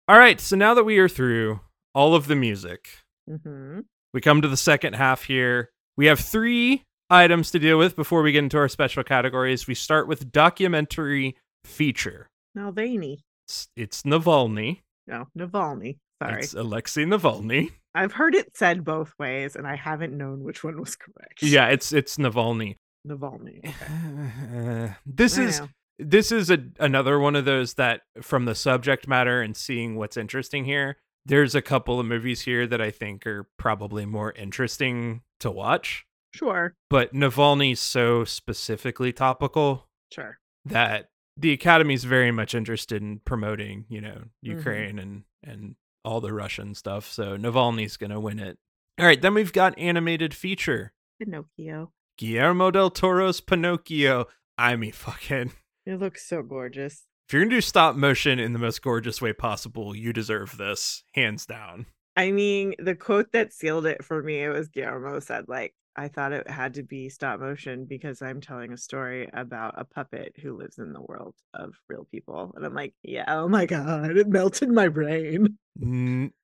All right, so now that we are through all of the music, hmm we come to the second half here. We have three items to deal with before we get into our special categories. We start with documentary feature. Navalny. It's, it's Navalny. No, Navalny. Sorry. It's Alexei Navalny. I've heard it said both ways, and I haven't known which one was correct. Yeah, it's it's Navalny. Navalny. Okay. Uh, (laughs) this I is know. this is a, another one of those that from the subject matter and seeing what's interesting here there's a couple of movies here that i think are probably more interesting to watch Sure. but navalny's so specifically topical Sure. that the academy's very much interested in promoting you know Mm-hmm. ukraine and and all the russian stuff so navalny's gonna win it all right then we've got animated feature Pinocchio. Guillermo del toro's pinocchio i mean fucking It looks so gorgeous. If you're gonna do stop motion in the most gorgeous way possible, you deserve this, hands down. I mean, the quote that sealed it for me, it was Guillermo said, like, I thought it had to be stop motion because I'm telling a story about a puppet who lives in the world of real people. And I'm like, yeah, oh my God, it melted my brain.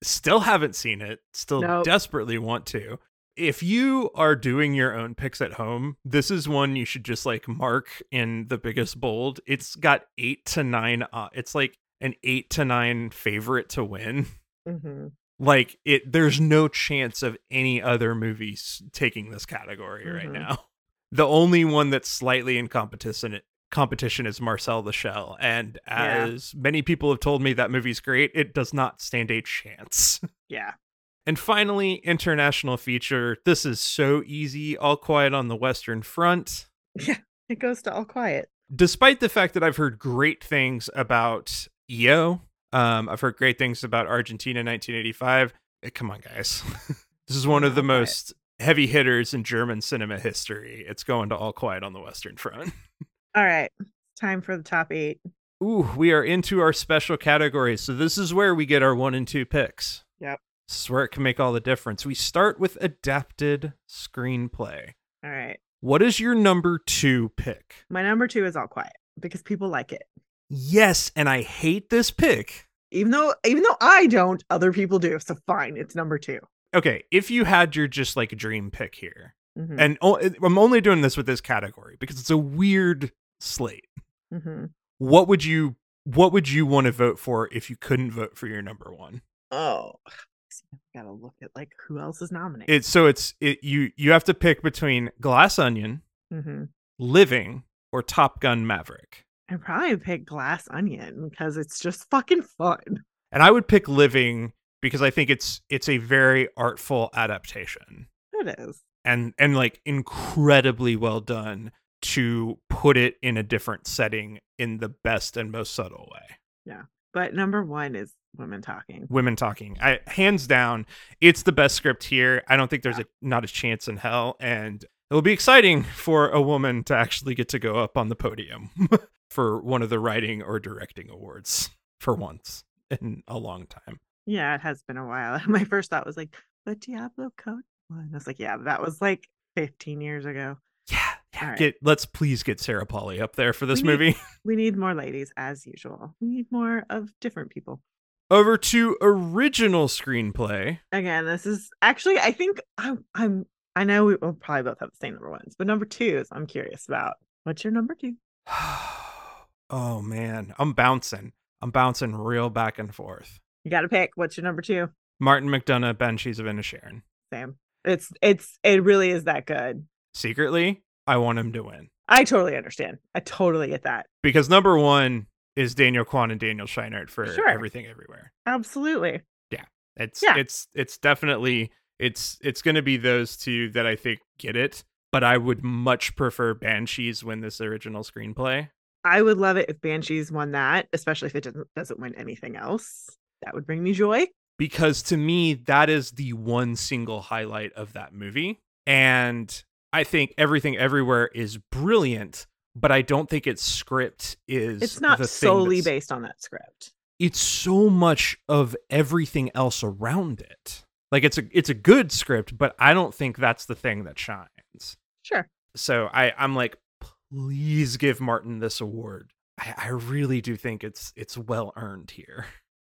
Still haven't seen it. Still Nope. desperately want to. If you are doing your own picks at home, this is one you should just like mark in the biggest bold. It's got eight to nine. Uh, it's like an eight to nine favorite to win. hmm Like it, there's no chance of any other movies taking this category right Mhm. now. The only one that's slightly in competition competition is Marcel the Shell, and Yeah. as many people have told me that movie's great, it does not stand a chance. Yeah. And finally, international feature. This is so easy. All Quiet on the Western Front. (laughs) Yeah, it goes to all quiet. Despite the fact that I've heard great things about EO, um, I've heard great things about Argentina 1985. Eh, Come on, guys. (laughs) this is one of the most heavy hitters in German cinema history. It's going to All Quiet on the Western Front. All right, time for the top eight. Ooh, we are into our special categories. So this is where we get our one and two picks. Yep. This is where it can make all the difference. We start with adapted screenplay. All right, What is your number two pick? my number two is all quiet because people like it. Yes, and I hate this pick. Even though, even though I don't, other people do. So fine, it's number 2 Okay, if you had your just like dream pick here, Mhm, and o- I'm only doing this with this category because it's a weird slate. mhm. What would you what would you want to vote for if you couldn't vote for your number one? Oh, gotta look at like who else is nominated. It's so it's it you you have to pick between Glass Onion, hmm Living, or Top Gun Maverick. I'd probably pick Glass Onion because it's just fucking fun. And I would pick Living because I think it's it's a very artful adaptation. It is. and and like incredibly well done to put it in a different setting in the best and most subtle way. But number won is women talking. Women talking, I hands down, it's the best script here. I don't think there's a not a chance in hell, and it will be exciting (laughs) for a woman to actually get to go up on the podium (laughs) for one of the writing or directing awards for once in a long time. Yeah, it has been a while. (laughs) My first thought was like, but Diablo Cody one. I was like, yeah, that was like 15 years ago. Yeah, right. Get let's please get Sarah Polley up there for this We need- movie. (laughs) We need more ladies as usual. We need more of different people. Over to original screenplay. Again, this is actually, I think I'm, I'm, I know we will probably both have the same number ones, but number two is I'm curious about. What's your number two? (sighs) oh man, I'm bouncing. I'm bouncing real back and forth. You got to pick. What's your number two? Martin McDonagh, Banshees of Inisherin. Sam. It's, it's, it really is that good. Secretly, I want him to win I totally understand. I totally get that. because number one is Daniel Kwan and Daniel Scheinert for Sure. everything everywhere. Absolutely. Yeah. It's Yeah. it's it's definitely it's it's going to be those two that I think get it. But I would much prefer Banshees win this original screenplay. I would love it if Banshees won that, especially if it doesn't doesn't win anything else. That would bring me joy. because to me that is the one single highlight of that movie and i think everything everywhere is brilliant but i don't think its script is It's not solely based on that script. it's so much of everything else around it like it's a it's a good script but i don't think that's the thing that shines Sure. so i i'm like please give martin this award i, I really do think it's it's well earned here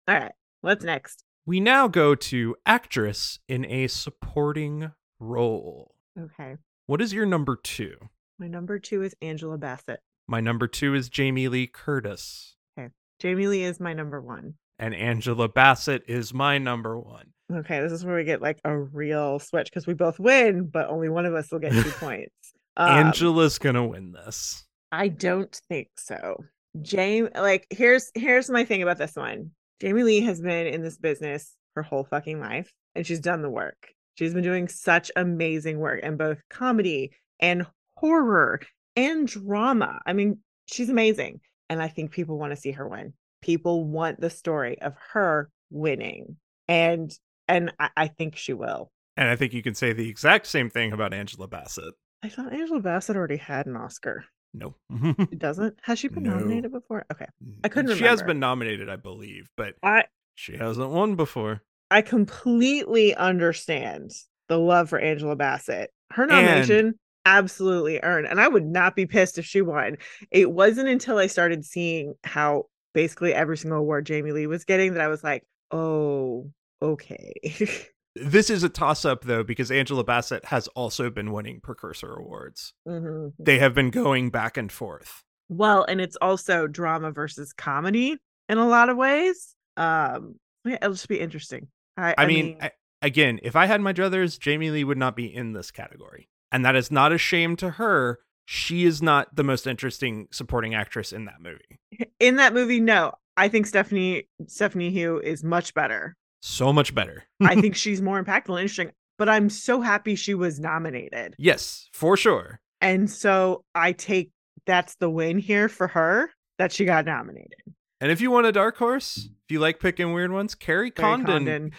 All right. What's next? We now go to actress in a supporting role. Okay. What is your number two? My number two is Angela Bassett. My number two is Jamie Lee Curtis, Okay. Jamie Lee is my number one. and Angela Bassett is my number one. Okay, this is where we get like a real switch because we both win, but only one of us will get two (laughs) points. Um, Angela's gonna win this. I don't think so. Jamie, like here's here's my thing about this one. Jamie Lee has been in this business her whole fucking life, and she's done the work. She's been doing such amazing work in both comedy and horror and drama. I mean, she's amazing, and I think people want to see her win. People want the story of her winning, and and I, I think she will. And I think you can say the exact same thing about Angela Bassett. I thought Angela Bassett already had an Oscar. No. (laughs) It doesn't? Has she been No. nominated before? Okay. I couldn't She has been nominated, I believe, but I she hasn't won before. I completely understand the love for Angela Bassett. Her nomination absolutely earned, and I would not be pissed if she won. It wasn't until I started seeing how basically every single award Jamie Lee was getting that I was like, oh, okay. (laughs) This is a toss up though, because Angela Bassett has also been winning precursor awards. Mhm. They have been going back and forth. Well, and it's also drama versus comedy in a lot of ways. Um, yeah, it'll just be interesting. I, I, mean, I, again, if I had my druthers, Jamie Lee would not be in this category. And that is not a shame to her. She is not the most interesting supporting actress in that movie. in that movie, no, I think Stephanie Stephanie Hsu is much better. so much better. I think (laughs) she's more impactful and interesting. But I'm so happy she was nominated. yes, for sure. And so I take that's the win here for her that she got nominated. And if you want a dark horse, if you like picking weird ones, Kerry Condon, Condon.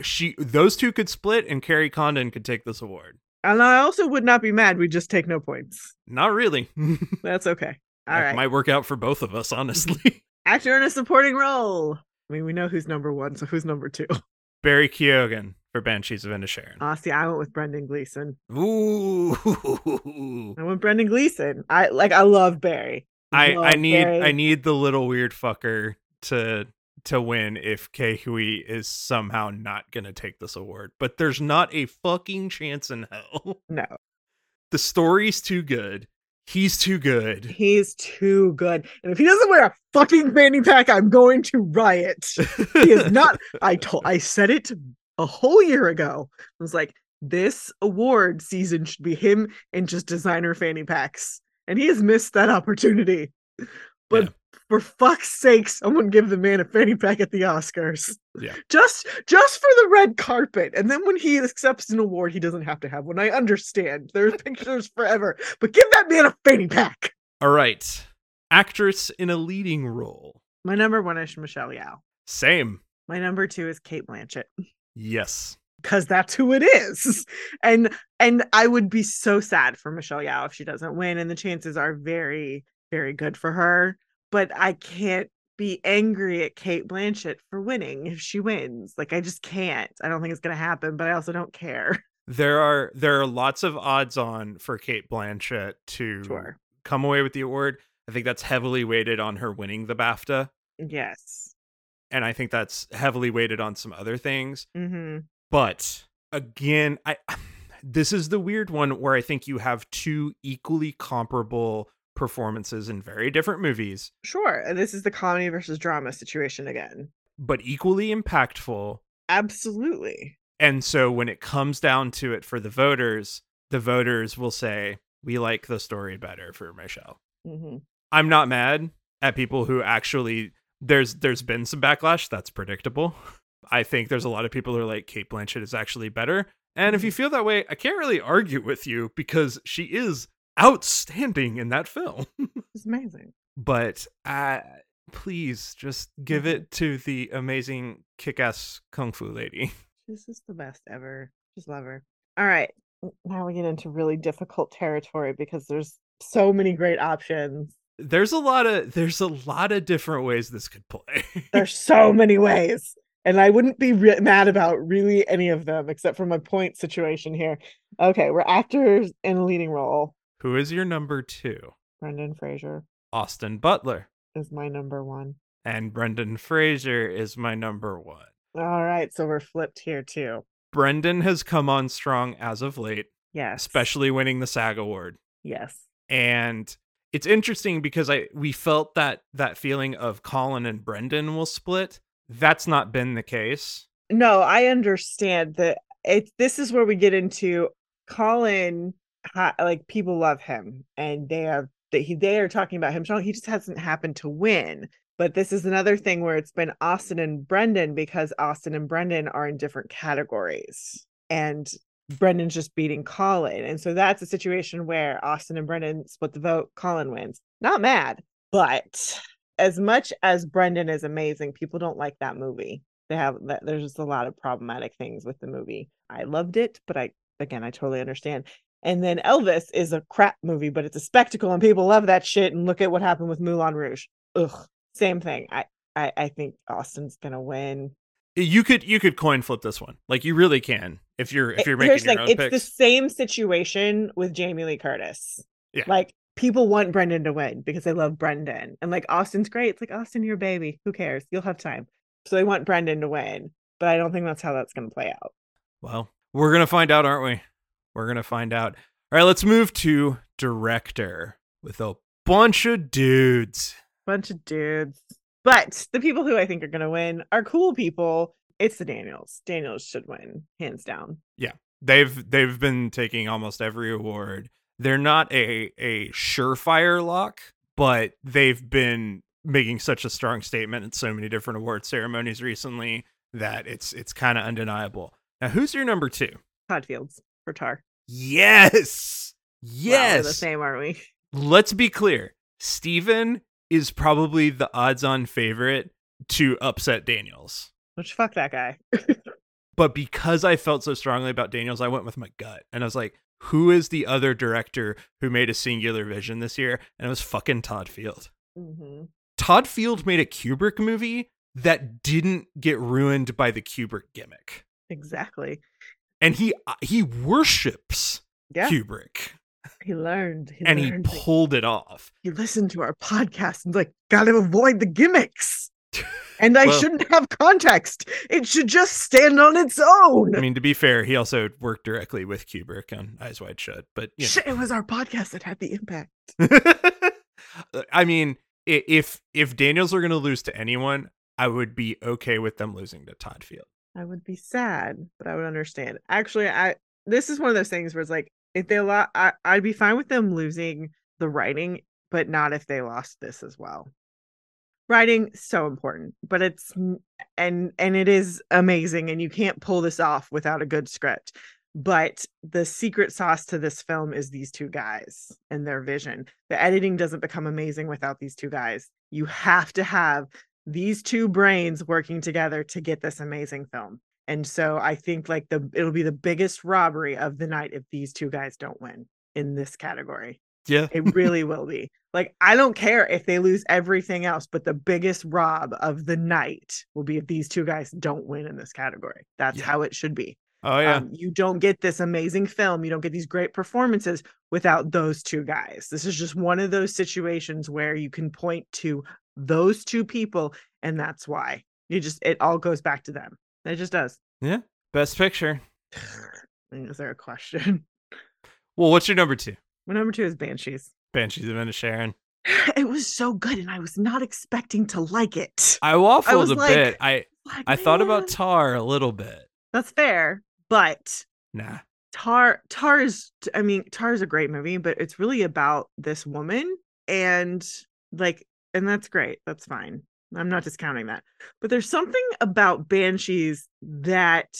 she those two could split, and Kerry Condon could take this award. And I also would not be mad. We just take no points. Not really. (laughs) That's okay. All right. might work out for both of us, honestly. (laughs) Actor in a supporting role. I mean, we know who's number one, so who's number two? (laughs) Barry Keoghan for Banshees of Inisherin. Ah, see, I went with Brendan Gleeson. Ooh. I went Brendan Gleeson. I like. I love Barry. I I need. I need the little weird fucker to to win if Ke Huy is somehow not gonna take this award. But there's not a fucking chance in hell. No, The story's too good. He's too good. he's too good. And if he doesn't wear a fucking fanny pack, I'm going to riot. He is not. (laughs) I told. I said it a whole year ago. I was like, this award season should be him and just designer fanny packs, and he has missed that opportunity. But Yeah. for fuck's sake, someone give the man a fanny pack at the Oscars. Yeah. Just just for the red carpet. And then when he accepts an award, he doesn't have to have one. I understand. There's (laughs) pictures forever. But give that man a fanny pack. All right. Actress in a leading role. My number one is Michelle Yeoh. Same. My number two is Cate Blanchett. Yes. Because that's who it is. (laughs) And and I would be so sad for Michelle Yeoh if she doesn't win. And the chances are very, very good for her. But I can't be angry at Cate Blanchett for winning if she wins. Like I just can't. I don't think it's gonna happen, but I also don't care. (laughs) There are there are lots of odds on for Cate Blanchett to Sure. come away with the award. I think that's heavily weighted on her winning the BAFTA. Yes. And I think that's heavily weighted on some other things. Mm-hmm. But again, I this is the weird one where I think you have two equally comparable performances in very different movies, Sure. And this is the comedy versus drama situation again. but equally impactful. Absolutely. And so when it comes down to it for the voters, the voters will say, "We like the story better for Michelle." Mm-hmm. I'm not mad at people who actually there's there's been some backlash that's predictable. (laughs) I think there's a lot of people who are like Cate Blanchett is actually better. And if you feel that way, I can't really argue with you because she is outstanding in that film. (laughs) It's amazing. but uh please just give Mhm. it to the amazing kick-ass kung fu lady. (laughs) This is the best ever. Just love her. All right. Now we get into really difficult territory because there's so many great options. There's a lot of there's a lot of different ways this could play. There's (laughs) so many ways. And I wouldn't be re- mad about really any of them except for my point situation here. Okay, we're actors in a leading role. Who is your number 2? Brendan Fraser Austin Butler. is my number one. And Brendan Fraser is my number 1. All right, so we're flipped here too. Brendan has come on strong as of late, Yes. especially winning the SAG award. Yes. And it's interesting because I we felt that that feeling of Colin and Brendan will split. That's not been the case. No, I understand that it this is where we get into Colin like people love him and they have that he they are talking about him strong. He just hasn't happened to win. But this is another thing where it's been Austin and Brendan because Austin and Brendan are in different categories. And Brendan's just beating Colin. And so that's a situation where Austin and Brendan split the vote, Colin wins. Not mad, but as much as Brendan is amazing, people don't like that movie. They have that there's just a lot of problematic things with the movie. I loved it, but I again I totally understand. And then Elvis is a crap movie, but it's a spectacle and people love that shit. And look at what happened with Moulin Rouge. Ugh. Same thing. I I, I think Austin's gonna win. You could you could coin flip this one. Like you really can if you're if you're here's making the your thing, own it's picks. the same situation with Jamie Lee Curtis. Yeah. Like people want Brendan to win because they love Brendan. And like Austin's great. It's like Austin, you're a baby. Who cares? You'll have time. So they want Brendan to win. But I don't think that's how that's gonna play out. Well, we're gonna find out, aren't we? We're gonna find out. All right, let's move to director with a bunch of dudes. Bunch of dudes. But the people who I think are gonna win are cool people. It's the Daniels. Daniels should win, hands down. Yeah. They've they've been taking almost every award. They're not a a surefire lock, but they've been making such a strong statement at so many different award ceremonies recently that it's it's kind of undeniable. Now, who's your number two? Todd Fields for Tar. Yes. Wow, Yes. we're the same, aren't we? Let's be clear. Steven is probably the odds on favorite to upset Daniels. Which fuck that guy. (laughs) But because I felt so strongly about Daniels, I went with my gut. And I was like, who is the other director who made a singular vision this year? And it was fucking Todd Field. hmm Todd Field made a Kubrick movie that didn't get ruined by the Kubrick gimmick. Exactly. And he uh, he worships Yeah. Kubrick He learned. He and he learned things. pulled it off. he listened to our podcast and like gotta avoid the gimmicks and i Well- shouldn't have context it should just stand on its own I mean, to be fair, he also worked directly with Kubrick on Eyes Wide Shut. But you know. Shit, it was our podcast that had the impact (laughs) I mean, if if Daniels were going to lose to anyone, I would be okay with them losing to Todd Field. i would be sad but i would understand actually i this is one of those things where it's like if they lost i'd be fine with them losing the writing but not if they lost this as well writing so important but it's and and it is amazing and you can't pull this off without a good script but the secret sauce to this film is these two guys and their vision. The editing doesn't become amazing without these two guys. You have to have these two brains working together to get this amazing film and so i think like the it'll be the biggest robbery of the night if these two guys don't win in this category Yeah. it really will be. Like, I don't care if they lose everything else, but the biggest rob of the night will be if these two guys don't win in this category. That's Yeah. how it should be. Oh yeah. Um, you don't get this amazing film, you don't get these great performances without those two guys. This is just one of those situations where you can point to those two people, and that's why. You just, it all goes back to them. It just does. yeah. Best picture. (sighs) Is there a question? Well, what's your number two? My number two is Banshees. Banshees of Sharon. (laughs) It was so good, and I was not expecting to like it. I waffled was a like, bit. I Like, I thought about Tar a little bit. that's fair, but Nah. Tar Tar is I mean Tar is a great movie, but it's really about this woman and like and that's great. That's fine. I'm not discounting that. But there's something about Banshees that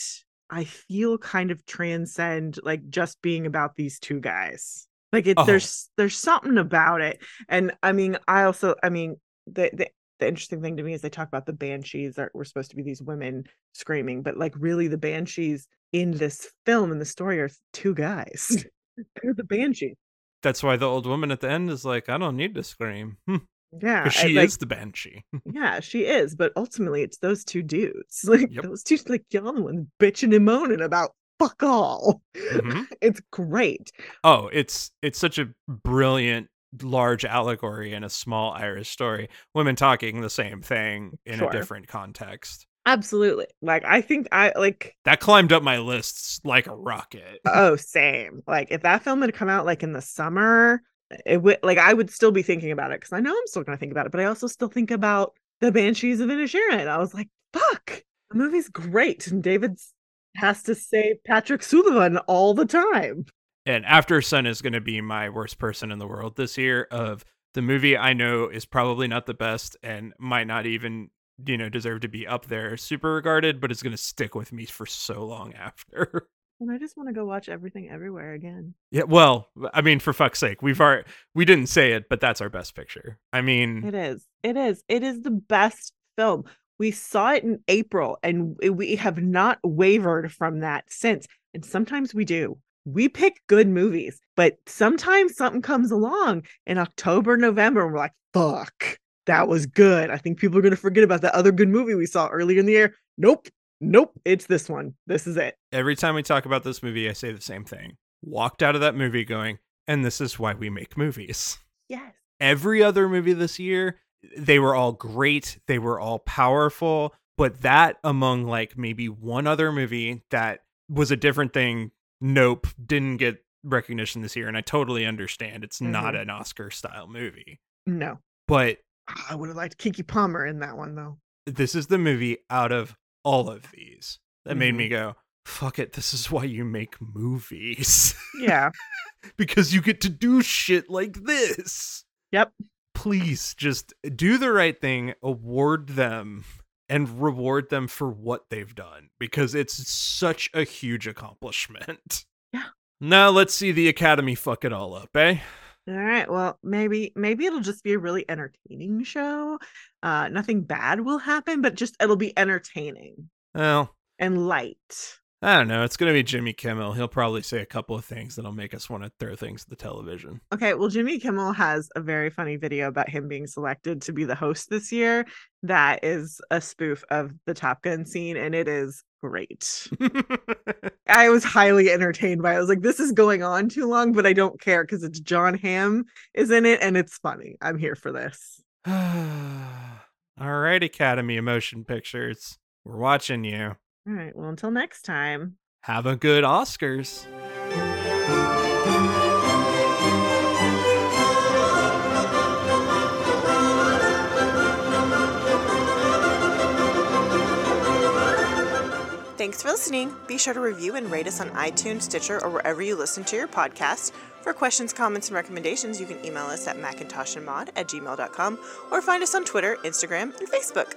I feel kind of transcend like just being about these two guys. Like it Oh. there's there's something about it. And I mean I also I mean the the the interesting thing to me is they talk about the banshees that were supposed to be these women screaming, but like really the banshees in this film and the story are two guys. (laughs) They're the banshees. That's why the old woman at the end is like, I don't need to scream. (laughs) Yeah. She like, is the banshee. (laughs) Yeah, she is, but ultimately it's those two dudes. Like Yep. those two like y'all the ones bitching and moaning about fuck all. Mhm. (laughs) It's great. Oh, it's it's such a brilliant large allegory in a small Irish story. Women talking the same thing in Sure. a different context. Absolutely. Like I think I like That climbed up my lists like a rocket. oh same. Like if that film had come out like in the summer, it would like I would still be thinking about it because I know I'm still gonna think about it, but I also still think about the Banshees of Inisherin. I was like, fuck, the movie's great. And David has to say Patrick Sullivan all the time. and Aftersun is going to be my worst person in the world this year of the movie I know is probably not the best and might not even you know deserve to be up there super regarded but it's going to stick with me for so long after. (laughs) And I just want to go watch everything everywhere again. yeah, well, I mean for fuck's sake, we've already we didn't say it, but that's our best picture. I mean, It is. It is. It is the best film. We saw it in April and we- have not wavered from that since. And sometimes we do. We pick good movies, but sometimes something comes along in October, November, and we're like, fuck, that was good. I think people are going to forget about that other good movie we saw earlier in the year. Nope. Nope. It's this one. This is it. every time we talk about this movie, I say the same thing. Walked out of that movie going, and this is why we make movies. Yes. Every other movie this year, they were all great, they were all powerful, but that among like maybe one other movie that was a different thing, nope, didn't get recognition this year. And I totally understand it's not Mhm. an Oscar style movie. No. But I would have liked Keke Palmer in that one, though. this is the movie out of all of these that made Mhm. me go, fuck it, this is why you make movies. Yeah. (laughs) because you get to do shit like this. Yep. Please just do the right thing, award them and reward them for what they've done because it's such a huge accomplishment. Yeah. Now let's see the Academy fuck it all up, eh? All right. Well, maybe maybe it'll just be a really entertaining show. Uh nothing bad will happen, but just it'll be entertaining Well, and light. I don't know. It's going to be Jimmy Kimmel. He'll probably say a couple of things that'll make us want to throw things at the television. Okay, well Jimmy Kimmel has a very funny video about him being selected to be the host this year that is a spoof of the Top Gun scene and it is great. (laughs) I was highly entertained by it. I was like this is going on too long, but I don't care cuz it's Jon Hamm is in it and it's funny. I'm here for this. (sighs) All right, Academy of Motion Pictures. We're watching you. All right, well until next time. Have a good Oscars. Thanks for listening. Be sure to review and rate us on iTunes, Stitcher, or wherever you listen to your podcast. For questions, comments, and recommendations, you can email us at macintoshandmod at gmail.com or find us on Twitter, Instagram, and Facebook.